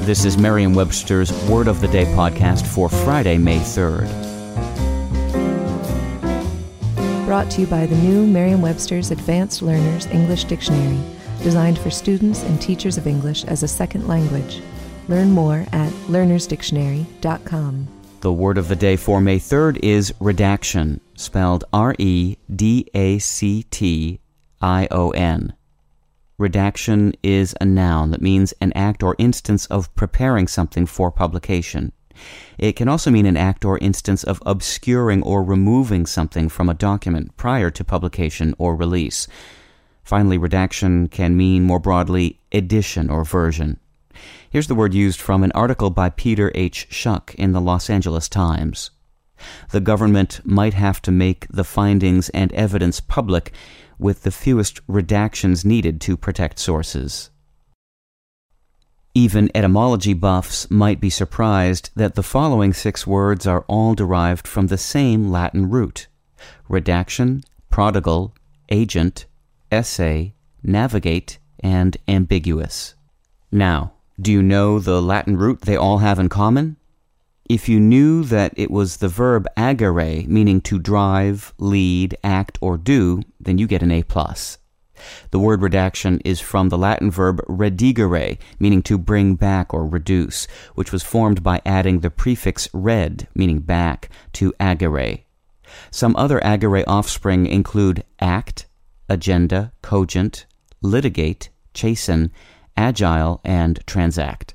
This is Merriam-Webster's Word of the Day podcast for Friday, May 3rd. Brought to you by the new Merriam-Webster's Advanced Learners English Dictionary, designed for students and teachers of English as a second language. Learn more at learnersdictionary.com. The word of the day for May 3rd is redaction, spelled R E D A C T I O N. Redaction is a noun that means an act or instance of preparing something for publication. It can also mean an act or instance of obscuring or removing something from a document prior to publication or release. Finally, redaction can mean more broadly edition or version. Here's the word used from an article by Peter H. Schuck in the Los Angeles Times. The government might have to make the findings and evidence public with the fewest redactions needed to protect sources. Even etymology buffs might be surprised that the following six words are all derived from the same Latin root redaction, prodigal, agent, essay, navigate, and ambiguous. Now, do you know the Latin root they all have in common? If you knew that it was the verb agere, meaning to drive, lead, act, or do, then you get an A+. plus. The word redaction is from the Latin verb redigere, meaning to bring back or reduce, which was formed by adding the prefix red, meaning back, to agere. Some other agere offspring include act, agenda, cogent, litigate, chasten, agile, and transact.